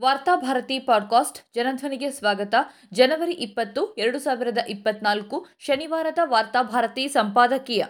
Varthabharati podcast ಜನಧ್ವನಿಗೆ ಸ್ವಾಗತ. ಜನವರಿ ಇಪ್ಪತ್ತು, ಎರಡು ಸಾವಿರದ ಇಪ್ಪತ್ನಾಲ್ಕು ಶನಿವಾರದ ವಾರ್ತಾಭಾರತಿ ಸಂಪಾದಕೀಯ.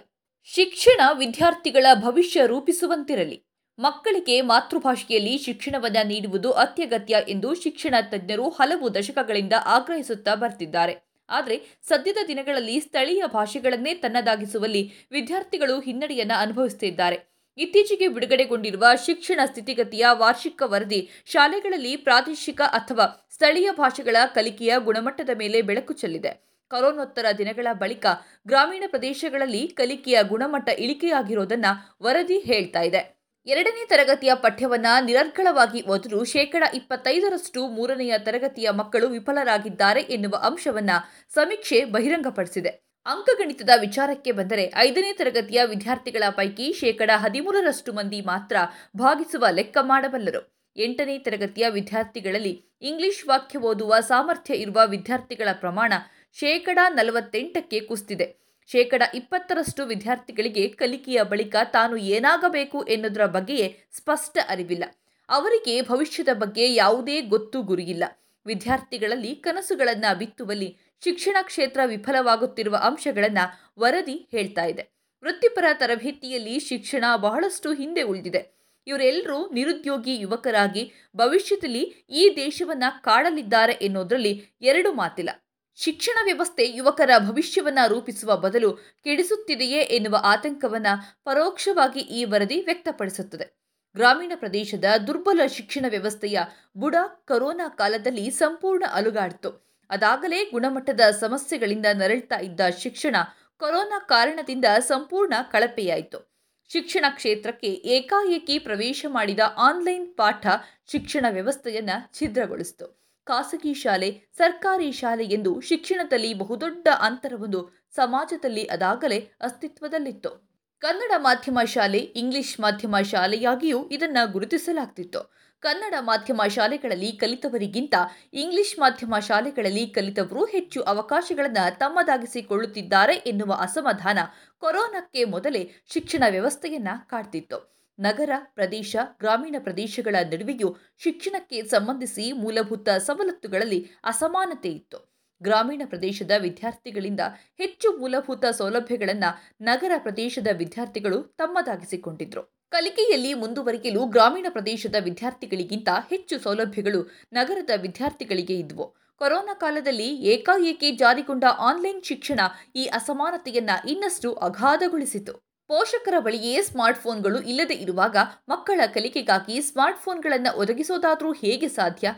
ಶಿಕ್ಷಣ ವಿದ್ಯಾರ್ಥಿಗಳ ಭವಿಷ್ಯ ರೂಪಿಸುವಂತಿರಲಿ. ಮಕ್ಕಳಿಗೆ ಮಾತೃಭಾಷೆಯಲ್ಲಿ ಶಿಕ್ಷಣವನ್ನು ನೀಡುವುದು ಅತ್ಯಗತ್ಯ ಎಂದು ಶಿಕ್ಷಣ ತಜ್ಞರು ಹಲವು ದಶಕಗಳಿಂದ ಆಗ್ರಹಿಸುತ್ತಾ ಬರ್ತಿದ್ದಾರೆ. ಆದರೆ ಸದ್ಯದ ದಿನಗಳಲ್ಲಿ ಸ್ಥಳೀಯ ಭಾಷೆಗಳನ್ನೇ ತನ್ನದಾಗಿಸುವಲ್ಲಿ ವಿದ್ಯಾರ್ಥಿಗಳು ಹಿನ್ನಡೆಯನ್ನು ಅನುಭವಿಸುತ್ತಿದ್ದಾರೆ ಇತ್ತೀಚೆಗೆ ಬಿಡುಗಡೆಗೊಂಡಿರುವ ಶಿಕ್ಷಣ ಸ್ಥಿತಿಗತಿಯ ವಾರ್ಷಿಕ ವರದಿ ಶಾಲೆಗಳಲ್ಲಿ ಪ್ರಾದೇಶಿಕ ಅಥವಾ ಸ್ಥಳೀಯ ಭಾಷೆಗಳ ಕಲಿಕೆಯ ಗುಣಮಟ್ಟದ ಮೇಲೆ ಬೆಳಕು ಚೆಲ್ಲಿದೆ. ಕರೋನೋತ್ತರ ದಿನಗಳ ಬಳಿಕ ಗ್ರಾಮೀಣ ಪ್ರದೇಶಗಳಲ್ಲಿ ಕಲಿಕೆಯ ಗುಣಮಟ್ಟ ಇಳಿಕೆಯಾಗಿರೋದನ್ನ ವರದಿ ಹೇಳ್ತಾ ಇದೆ. ಎರಡನೇ ತರಗತಿಯ ಪಠ್ಯವನ್ನ ನಿರರ್ಗಳವಾಗಿ ಓದಲು ಶೇಕಡ ಇಪ್ಪತ್ತೈದರಷ್ಟು ಮೂರನೆಯ ತರಗತಿಯ ಮಕ್ಕಳು ವಿಫಲರಾಗಿದ್ದಾರೆ ಎನ್ನುವ ಅಂಶವನ್ನ ಸಮೀಕ್ಷೆ ಬಹಿರಂಗಪಡಿಸಿದೆ. ಅಂಕಗಣಿತದ ವಿಚಾರಕ್ಕೆ ಬಂದರೆ ಐದನೇ ತರಗತಿಯ ವಿದ್ಯಾರ್ಥಿಗಳ ಪೈಕಿ ಶೇಕಡ ಹದಿಮೂರರಷ್ಟು ಮಂದಿ ಮಾತ್ರ ಭಾಗಿಸುವ ಲೆಕ್ಕ ಮಾಡಬಲ್ಲರು. ಎಂಟನೇ ತರಗತಿಯ ವಿದ್ಯಾರ್ಥಿಗಳಲ್ಲಿ ಇಂಗ್ಲಿಷ್ ವಾಕ್ಯ ಓದುವ ಸಾಮರ್ಥ್ಯ ಇರುವ ವಿದ್ಯಾರ್ಥಿಗಳ ಪ್ರಮಾಣ ಶೇಕಡ ನಲವತ್ತೆಂಟಕ್ಕೆ ಕುಸಿದಿದೆ. ಶೇಕಡ ಇಪ್ಪತ್ತರಷ್ಟು ವಿದ್ಯಾರ್ಥಿಗಳಿಗೆ ಕಲಿಕೆಯ ಬಳಿಕ ತಾನು ಏನಾಗಬೇಕು ಎನ್ನುವುದರ ಬಗ್ಗೆಯೇ ಸ್ಪಷ್ಟ ಅರಿವಿಲ್ಲ. ಅವರಿಗೆ ಭವಿಷ್ಯದ ಬಗ್ಗೆ ಯಾವುದೇ ಗೊತ್ತು ಗುರಿಯಿಲ್ಲ. ವಿದ್ಯಾರ್ಥಿಗಳಲ್ಲಿ ಕನಸುಗಳನ್ನು ಬಿತ್ತುವಲ್ಲಿ ಶಿಕ್ಷಣ ಕ್ಷೇತ್ರ ವಿಫಲವಾಗುತ್ತಿರುವ ಅಂಶಗಳನ್ನು ವರದಿ ಹೇಳ್ತಾ ಇದೆ. ವೃತ್ತಿಪರ ತರಬೇತಿಯಲ್ಲಿ ಶಿಕ್ಷಣ ಬಹಳಷ್ಟು ಹಿಂದೆ ಉಳಿದಿದೆ. ಇವರೆಲ್ಲರೂ ನಿರುದ್ಯೋಗಿ ಯುವಕರಾಗಿ ಭವಿಷ್ಯದಲ್ಲಿ ಈ ದೇಶವನ್ನ ಕಾಡಲಿದ್ದಾರೆ ಎನ್ನುವುದರಲ್ಲಿ ಎರಡು ಮಾತಿಲ್ಲ. ಶಿಕ್ಷಣ ವ್ಯವಸ್ಥೆ ಯುವಕರ ಭವಿಷ್ಯವನ್ನ ರೂಪಿಸುವ ಬದಲು ಕೆಡಿಸುತ್ತಿದೆಯೇ ಎನ್ನುವ ಆತಂಕವನ್ನ ಪರೋಕ್ಷವಾಗಿ ಈ ವರದಿ ವ್ಯಕ್ತಪಡಿಸುತ್ತದೆ. ಗ್ರಾಮೀಣ ಪ್ರದೇಶದ ದುರ್ಬಲ ಶಿಕ್ಷಣ ವ್ಯವಸ್ಥೆಯ ಬುಡ ಕೊರೋನಾ ಕಾಲದಲ್ಲಿ ಸಂಪೂರ್ಣ ಅಲುಗಾಡಿತು. ಅದಾಗಲೇ ಗುಣಮಟ್ಟದ ಸಮಸ್ಯೆಗಳಿಂದ ನರಳ್ತಾ ಇದ್ದ ಶಿಕ್ಷಣ ಕೊರೋನಾ ಕಾರಣದಿಂದ ಸಂಪೂರ್ಣ ಕಳಪೆಯಾಯಿತು. ಶಿಕ್ಷಣ ಕ್ಷೇತ್ರಕ್ಕೆ ಏಕಾಏಕಿ ಪ್ರವೇಶ ಮಾಡಿದ ಆನ್ಲೈನ್ ಪಾಠ ಶಿಕ್ಷಣ ವ್ಯವಸ್ಥೆಯನ್ನು ಛಿದ್ರಗೊಳಿಸಿತು. ಖಾಸಗಿ ಶಾಲೆ, ಸರ್ಕಾರಿ ಶಾಲೆ ಎಂದು ಶಿಕ್ಷಣದಲ್ಲಿ ಬಹುದೊಡ್ಡ ಅಂತರವೊಂದು ಸಮಾಜದಲ್ಲಿ ಅದಾಗಲೇ ಅಸ್ತಿತ್ವದಲ್ಲಿತ್ತು. ಕನ್ನಡ ಮಾಧ್ಯಮ ಶಾಲೆ, ಇಂಗ್ಲಿಷ್ ಮಾಧ್ಯಮ ಶಾಲೆಯಾಗಿಯೂ ಇದನ್ನು ಗುರುತಿಸಲಾಗ್ತಿತ್ತು. ಕನ್ನಡ ಮಾಧ್ಯಮ ಶಾಲೆಗಳಲ್ಲಿ ಕಲಿತವರಿಗಿಂತ ಇಂಗ್ಲಿಷ್ ಮಾಧ್ಯಮ ಶಾಲೆಗಳಲ್ಲಿ ಕಲಿತವರು ಹೆಚ್ಚು ಅವಕಾಶಗಳನ್ನು ತಮ್ಮದಾಗಿಸಿಕೊಳ್ಳುತ್ತಿದ್ದಾರೆ ಎನ್ನುವ ಅಸಮಾಧಾನ ಕೊರೋನಾಕ್ಕೆ ಮೊದಲೇ ಶಿಕ್ಷಣ ವ್ಯವಸ್ಥೆಯನ್ನ ಕಾಡ್ತಿತ್ತು. ನಗರ, ಪ್ರದೇಶ, ಗ್ರಾಮೀಣ ಪ್ರದೇಶಗಳ ನಡುವೆಯೂ ಶಿಕ್ಷಣಕ್ಕೆ ಸಂಬಂಧಿಸಿ ಮೂಲಭೂತ ಸವಲತ್ತುಗಳಲ್ಲಿ ಅಸಮಾನತೆ ಇತ್ತು. ಗ್ರಾಮೀಣ ಪ್ರದೇಶದ ವಿದ್ಯಾರ್ಥಿಗಳಿಂದ ಹೆಚ್ಚು ಮೂಲಭೂತ ಸೌಲಭ್ಯಗಳನ್ನು ನಗರ ಪ್ರದೇಶದ ವಿದ್ಯಾರ್ಥಿಗಳು ತಮ್ಮದಾಗಿಸಿಕೊಂಡಿದ್ರು. ಕಲಿಕೆಯಲ್ಲಿ ಮುಂದುವರಿಯಲು ಗ್ರಾಮೀಣ ಪ್ರದೇಶದ ವಿದ್ಯಾರ್ಥಿಗಳಿಗಿಂತ ಹೆಚ್ಚು ಸೌಲಭ್ಯಗಳು ನಗರದ ವಿದ್ಯಾರ್ಥಿಗಳಿಗೆ ಇದ್ವು. ಕೊರೋನಾ ಕಾಲದಲ್ಲಿ ಏಕಾಏಕಿ ಜಾರಿಗೊಂಡ ಆನ್ಲೈನ್ ಶಿಕ್ಷಣ ಈ ಅಸಮಾನತೆಯನ್ನ ಇನ್ನಷ್ಟು ಅಗಾಧಗೊಳಿಸಿತು. ಪೋಷಕರ ಬಳಿಯೇ ಸ್ಮಾರ್ಟ್ಫೋನ್ಗಳು ಇಲ್ಲದೆ ಇರುವಾಗ ಮಕ್ಕಳ ಕಲಿಕೆಗಾಗಿ ಸ್ಮಾರ್ಟ್ಫೋನ್ಗಳನ್ನು ಒದಗಿಸೋದಾದರೂ ಹೇಗೆ ಸಾಧ್ಯ?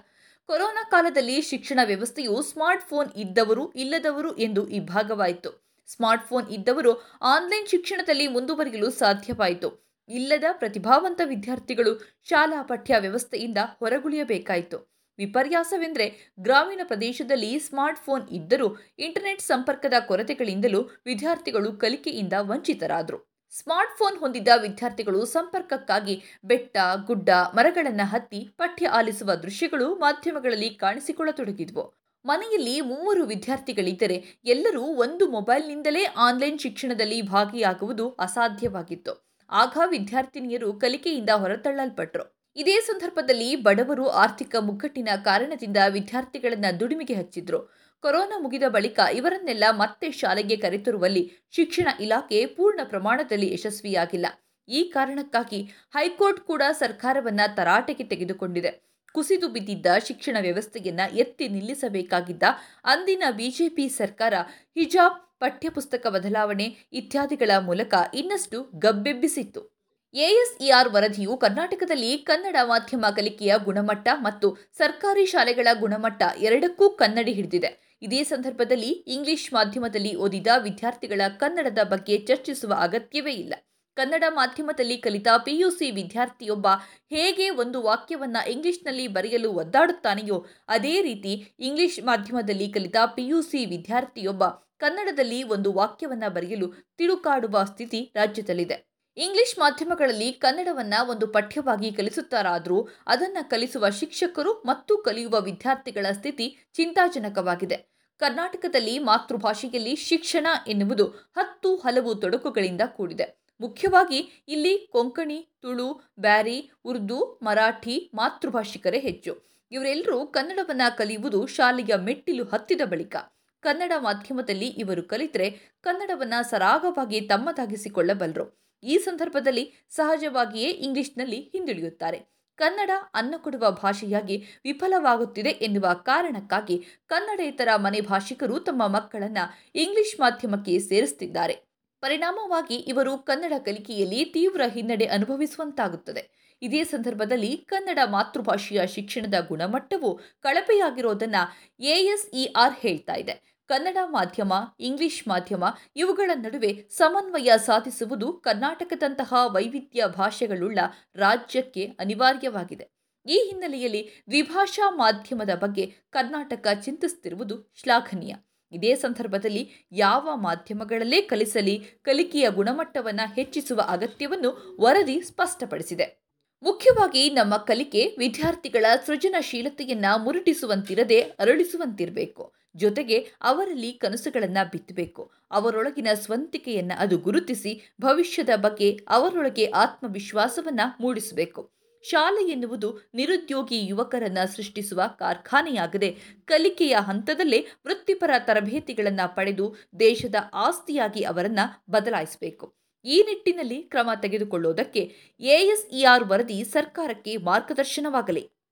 ಕೊರೋನಾ ಕಾಲದಲ್ಲಿ ಶಿಕ್ಷಣ ವ್ಯವಸ್ಥೆಯು ಸ್ಮಾರ್ಟ್ಫೋನ್ ಇದ್ದವರು ಇಲ್ಲದವರು ಎಂದು ಇಬ್ಬಾಗವಾಯಿತು ಸ್ಮಾರ್ಟ್ಫೋನ್ ಇದ್ದವರು ಆನ್ಲೈನ್ ಶಿಕ್ಷಣದಲ್ಲಿ ಮುಂದುವರಿಯಲು ಸಾಧ್ಯವಾಯಿತು. ಇಲ್ಲದ ಪ್ರತಿಭಾವಂತ ವಿದ್ಯಾರ್ಥಿಗಳು ಶಾಲಾ ಪಠ್ಯ ವ್ಯವಸ್ಥೆಯಿಂದ ಹೊರಗುಳಿಯಬೇಕಾಯಿತು. ವಿಪರ್ಯಾಸವೆಂದರೆ ಗ್ರಾಮೀಣ ಪ್ರದೇಶದಲ್ಲಿ ಸ್ಮಾರ್ಟ್ಫೋನ್ ಇದ್ದರೂ ಇಂಟರ್ನೆಟ್ ಸಂಪರ್ಕದ ಕೊರತೆಗಳಿಂದಲೂ ವಿದ್ಯಾರ್ಥಿಗಳು ಕಲಿಕೆಯಿಂದ ವಂಚಿತರಾದರು. ಸ್ಮಾರ್ಟ್ಫೋನ್ ಹೊಂದಿದ್ದ ವಿದ್ಯಾರ್ಥಿಗಳು ಸಂಪರ್ಕಕ್ಕಾಗಿ ಬೆಟ್ಟ, ಗುಡ್ಡ, ಮರಗಳನ್ನು ಹತ್ತಿ ಪಠ್ಯ ಆಲಿಸುವ ದೃಶ್ಯಗಳು ಮಾಧ್ಯಮಗಳಲ್ಲಿ ಕಾಣಿಸಿಕೊಳ್ಳತೊಡಗಿದ್ವು. ಮನೆಯಲ್ಲಿ ಮೂವರು ವಿದ್ಯಾರ್ಥಿಗಳಿದ್ದರೆ ಎಲ್ಲರೂ ಒಂದು ಮೊಬೈಲ್ನಿಂದಲೇ ಆನ್ಲೈನ್ ಶಿಕ್ಷಣದಲ್ಲಿ ಭಾಗಿಯಾಗುವುದು ಅಸಾಧ್ಯವಾಗಿತ್ತು. ಆಗ ವಿದ್ಯಾರ್ಥಿನಿಯರು ಕಲಿಕೆಯಿಂದ ಹೊರತಳ್ಳಲ್ಪಟ್ಟರು ಇದೇ ಸಂದರ್ಭದಲ್ಲಿ ಬಡವರು ಆರ್ಥಿಕ ಮುಗ್ಗಟ್ಟಿನ ಕಾರಣದಿಂದ ವಿದ್ಯಾರ್ಥಿಗಳನ್ನು ದುಡಿಮೆಗೆ ಹಚ್ಚಿದ್ರು. ಕೊರೋನಾ ಮುಗಿದ ಬಳಿಕ ಇವರನ್ನೆಲ್ಲ ಮತ್ತೆ ಶಾಲೆಗೆ ಕರೆತರುವಲ್ಲಿ ಶಿಕ್ಷಣ ಇಲಾಖೆ ಪೂರ್ಣ ಪ್ರಮಾಣದಲ್ಲಿ ಯಶಸ್ವಿಯಾಗಿಲ್ಲ. ಈ ಕಾರಣಕ್ಕಾಗಿ ಹೈಕೋರ್ಟ್ ಕೂಡ ಸರ್ಕಾರವನ್ನ ತರಾಟೆಗೆ ತೆಗೆದುಕೊಂಡಿದೆ. ಕುಸಿದು ಬಿದ್ದಿದ್ದ ಶಿಕ್ಷಣ ವ್ಯವಸ್ಥೆಯನ್ನ ಎತ್ತಿ ನಿಲ್ಲಿಸಬೇಕಾಗಿದ್ದ ಅಂದಿನ ಬಿಜೆಪಿ ಸರ್ಕಾರ ಹಿಜಾಬ್, ಪಠ್ಯಪುಸ್ತಕ ಬದಲಾವಣೆ ಇತ್ಯಾದಿಗಳ ಮೂಲಕ ಇನ್ನಷ್ಟು ಗಬ್ಬೆಬ್ಬಿಸಿತ್ತು. ಎಎಸ್ಇಆರ್ ವರದಿಯು ಕರ್ನಾಟಕದಲ್ಲಿ ಕನ್ನಡ ಮಾಧ್ಯಮ ಕಲಿಕೆಯ ಗುಣಮಟ್ಟ ಮತ್ತು ಸರ್ಕಾರಿ ಶಾಲೆಗಳ ಗುಣಮಟ್ಟ ಎರಡಕ್ಕೂ ಕನ್ನಡಿ ಹಿಡಿದಿದೆ. ಇದೇ ಸಂದರ್ಭದಲ್ಲಿ ಇಂಗ್ಲಿಷ್ ಮಾಧ್ಯಮದಲ್ಲಿ ಓದಿದ ವಿದ್ಯಾರ್ಥಿಗಳ ಕನ್ನಡದ ಬಗ್ಗೆ ಚರ್ಚಿಸುವ ಅಗತ್ಯವೇ ಇಲ್ಲ. ಕನ್ನಡ ಮಾಧ್ಯಮದಲ್ಲಿ ಕಲಿತ ಪಿಯುಸಿ ವಿದ್ಯಾರ್ಥಿಯೊಬ್ಬ ಹೇಗೆ ಒಂದು ವಾಕ್ಯವನ್ನ ಇಂಗ್ಲಿಷ್ನಲ್ಲಿ ಬರೆಯಲು ಒದ್ದಾಡುತ್ತಾನೆಯೋ, ಅದೇ ರೀತಿ ಇಂಗ್ಲಿಷ್ ಮಾಧ್ಯಮದಲ್ಲಿ ಕಲಿತ ಪಿಯುಸಿ ವಿದ್ಯಾರ್ಥಿಯೊಬ್ಬ ಕನ್ನಡದಲ್ಲಿ ಒಂದು ವಾಕ್ಯವನ್ನ ಬರೆಯಲು ತಿಳುಕಾಡುವ ಸ್ಥಿತಿ ರಾಜ್ಯದಲ್ಲಿದೆ. ಇಂಗ್ಲಿಷ್ ಮಾಧ್ಯಮಗಳಲ್ಲಿ ಕನ್ನಡವನ್ನ ಒಂದು ಪಠ್ಯವಾಗಿ ಕಲಿಸುತ್ತಾರಾದರೂ ಅದನ್ನು ಕಲಿಸುವ ಶಿಕ್ಷಕರು ಮತ್ತು ಕಲಿಯುವ ವಿದ್ಯಾರ್ಥಿಗಳ ಸ್ಥಿತಿ ಚಿಂತಾಜನಕವಾಗಿದೆ. ಕರ್ನಾಟಕದಲ್ಲಿ ಮಾತೃಭಾಷೆಯಲ್ಲಿ ಶಿಕ್ಷಣ ಎನ್ನುವುದು ಹತ್ತು ಹಲವು ತೊಡಕುಗಳಿಂದ ಕೂಡಿದೆ. ಮುಖ್ಯವಾಗಿ ಇಲ್ಲಿ ಕೊಂಕಣಿ, ತುಳು, ಬ್ಯಾರಿ, ಉರ್ದು, ಮರಾಠಿ ಮಾತೃಭಾಷಿಕರೇ ಹೆಚ್ಚು. ಇವರೆಲ್ಲರೂ ಕನ್ನಡವನ್ನ ಕಲಿಯುವುದು ಶಾಲೆಯ ಮೆಟ್ಟಿಲು ಹತ್ತಿದ ಬಳಿಕ. ಕನ್ನಡ ಮಾಧ್ಯಮದಲ್ಲಿ ಇವರು ಕಲಿತರೆ ಕನ್ನಡವನ್ನು ಸರಾಗವಾಗಿ ತಮ್ಮದಾಗಿಸಿಕೊಳ್ಳಬಲ್ಲರು. ಈ ಸಂದರ್ಭದಲ್ಲಿ ಸಹಜವಾಗಿಯೇ ಇಂಗ್ಲಿಷ್ನಲ್ಲಿ ಹಿಂದುಳಿಯುತ್ತಾರೆ. ಕನ್ನಡ ಅನ್ನ ಕೊಡುವ ಭಾಷೆಯಾಗಿ ವಿಫಲವಾಗುತ್ತಿದೆ ಎನ್ನುವ ಕಾರಣಕ್ಕಾಗಿ ಕನ್ನಡೇತರ ಮನೆ ಭಾಷಿಕರು ತಮ್ಮ ಮಕ್ಕಳನ್ನು ಇಂಗ್ಲಿಷ್ ಮಾಧ್ಯಮಕ್ಕೆ ಸೇರಿಸುತ್ತಿದ್ದಾರೆ ಪರಿಣಾಮವಾಗಿ ಇವರು ಕನ್ನಡ ಕಲಿಕೆಯಲ್ಲಿ ತೀವ್ರ ಹಿನ್ನಡೆ ಅನುಭವಿಸುವಂತಾಗುತ್ತದೆ. ಇದೇ ಸಂದರ್ಭದಲ್ಲಿ ಕನ್ನಡ ಮಾತೃಭಾಷೆಯ ಶಿಕ್ಷಣದ ಗುಣಮಟ್ಟವು ಕಳಪೆಯಾಗಿರೋದನ್ನ ಎಎಸ್ಇಆರ್ ಹೇಳ್ತಾ ಇದೆ. ಕನ್ನಡ ಮಾಧ್ಯಮ, ಇಂಗ್ಲಿಷ್ ಮಾಧ್ಯಮ ಇವುಗಳ ನಡುವೆ ಸಮನ್ವಯ ಸಾಧಿಸುವುದು ಕರ್ನಾಟಕದಂತಹ ವೈವಿಧ್ಯ ಭಾಷೆಗಳುಳ್ಳ ರಾಜ್ಯಕ್ಕೆ ಅನಿವಾರ್ಯವಾಗಿದೆ. ಈ ಹಿನ್ನೆಲೆಯಲ್ಲಿ ದ್ವಿಭಾಷಾ ಮಾಧ್ಯಮದ ಬಗ್ಗೆ ಕರ್ನಾಟಕ ಚಿಂತಿಸುತ್ತಿರುವುದು ಶ್ಲಾಘನೀಯ. ಇದೇ ಸಂದರ್ಭದಲ್ಲಿ ಯಾವ ಮಾಧ್ಯಮಗಳಲ್ಲೇ ಕಲಿಸಲಿ, ಕಲಿಕೆಯ ಗುಣಮಟ್ಟವನ್ನು ಹೆಚ್ಚಿಸುವ ಅಗತ್ಯವನ್ನು ವರದಿ ಸ್ಪಷ್ಟಪಡಿಸಿದೆ. ಮುಖ್ಯವಾಗಿ ನಮ್ಮ ಕಲಿಕೆ ವಿದ್ಯಾರ್ಥಿಗಳ ಸೃಜನಶೀಲತೆಯನ್ನು ಮುರುಟಿಸುವಂತಿರದೆ ಅರಳಿಸುವಂತಿರಬೇಕು. ಜೊತೆಗೆ ಅವರಲ್ಲಿ ಕನಸುಗಳನ್ನು ಬಿತ್ತಬೇಕು. ಅವರೊಳಗಿನ ಸ್ವಂತಿಕೆಯನ್ನ ಅದು ಗುರುತಿಸಿ ಭವಿಷ್ಯದ ಬಗ್ಗೆ ಅವರೊಳಗೆ ಆತ್ಮವಿಶ್ವಾಸವನ್ನ ಮೂಡಿಸಬೇಕು. ಶಾಲೆ ಎನ್ನುವುದು ನಿರುದ್ಯೋಗಿ ಯುವಕರನ್ನು ಸೃಷ್ಟಿಸುವ ಕಾರ್ಖಾನೆಯಾಗದೆ. ಕಲಿಕೆಯ ಹಂತದಲ್ಲೇ ವೃತ್ತಿಪರ ತರಬೇತಿಗಳನ್ನು ಪಡೆದು ದೇಶದ ಆಸ್ತಿಯಾಗಿ ಅವರನ್ನ ಬದಲಾಯಿಸಬೇಕು. ಈ ನಿಟ್ಟಿನಲ್ಲಿ ಕ್ರಮ ತೆಗೆದುಕೊಳ್ಳುವುದಕ್ಕೆ ಎಎಸ್ಇಆರ್ ವರದಿ ಸರ್ಕಾರಕ್ಕೆ ಮಾರ್ಗದರ್ಶನವಾಗಲಿ.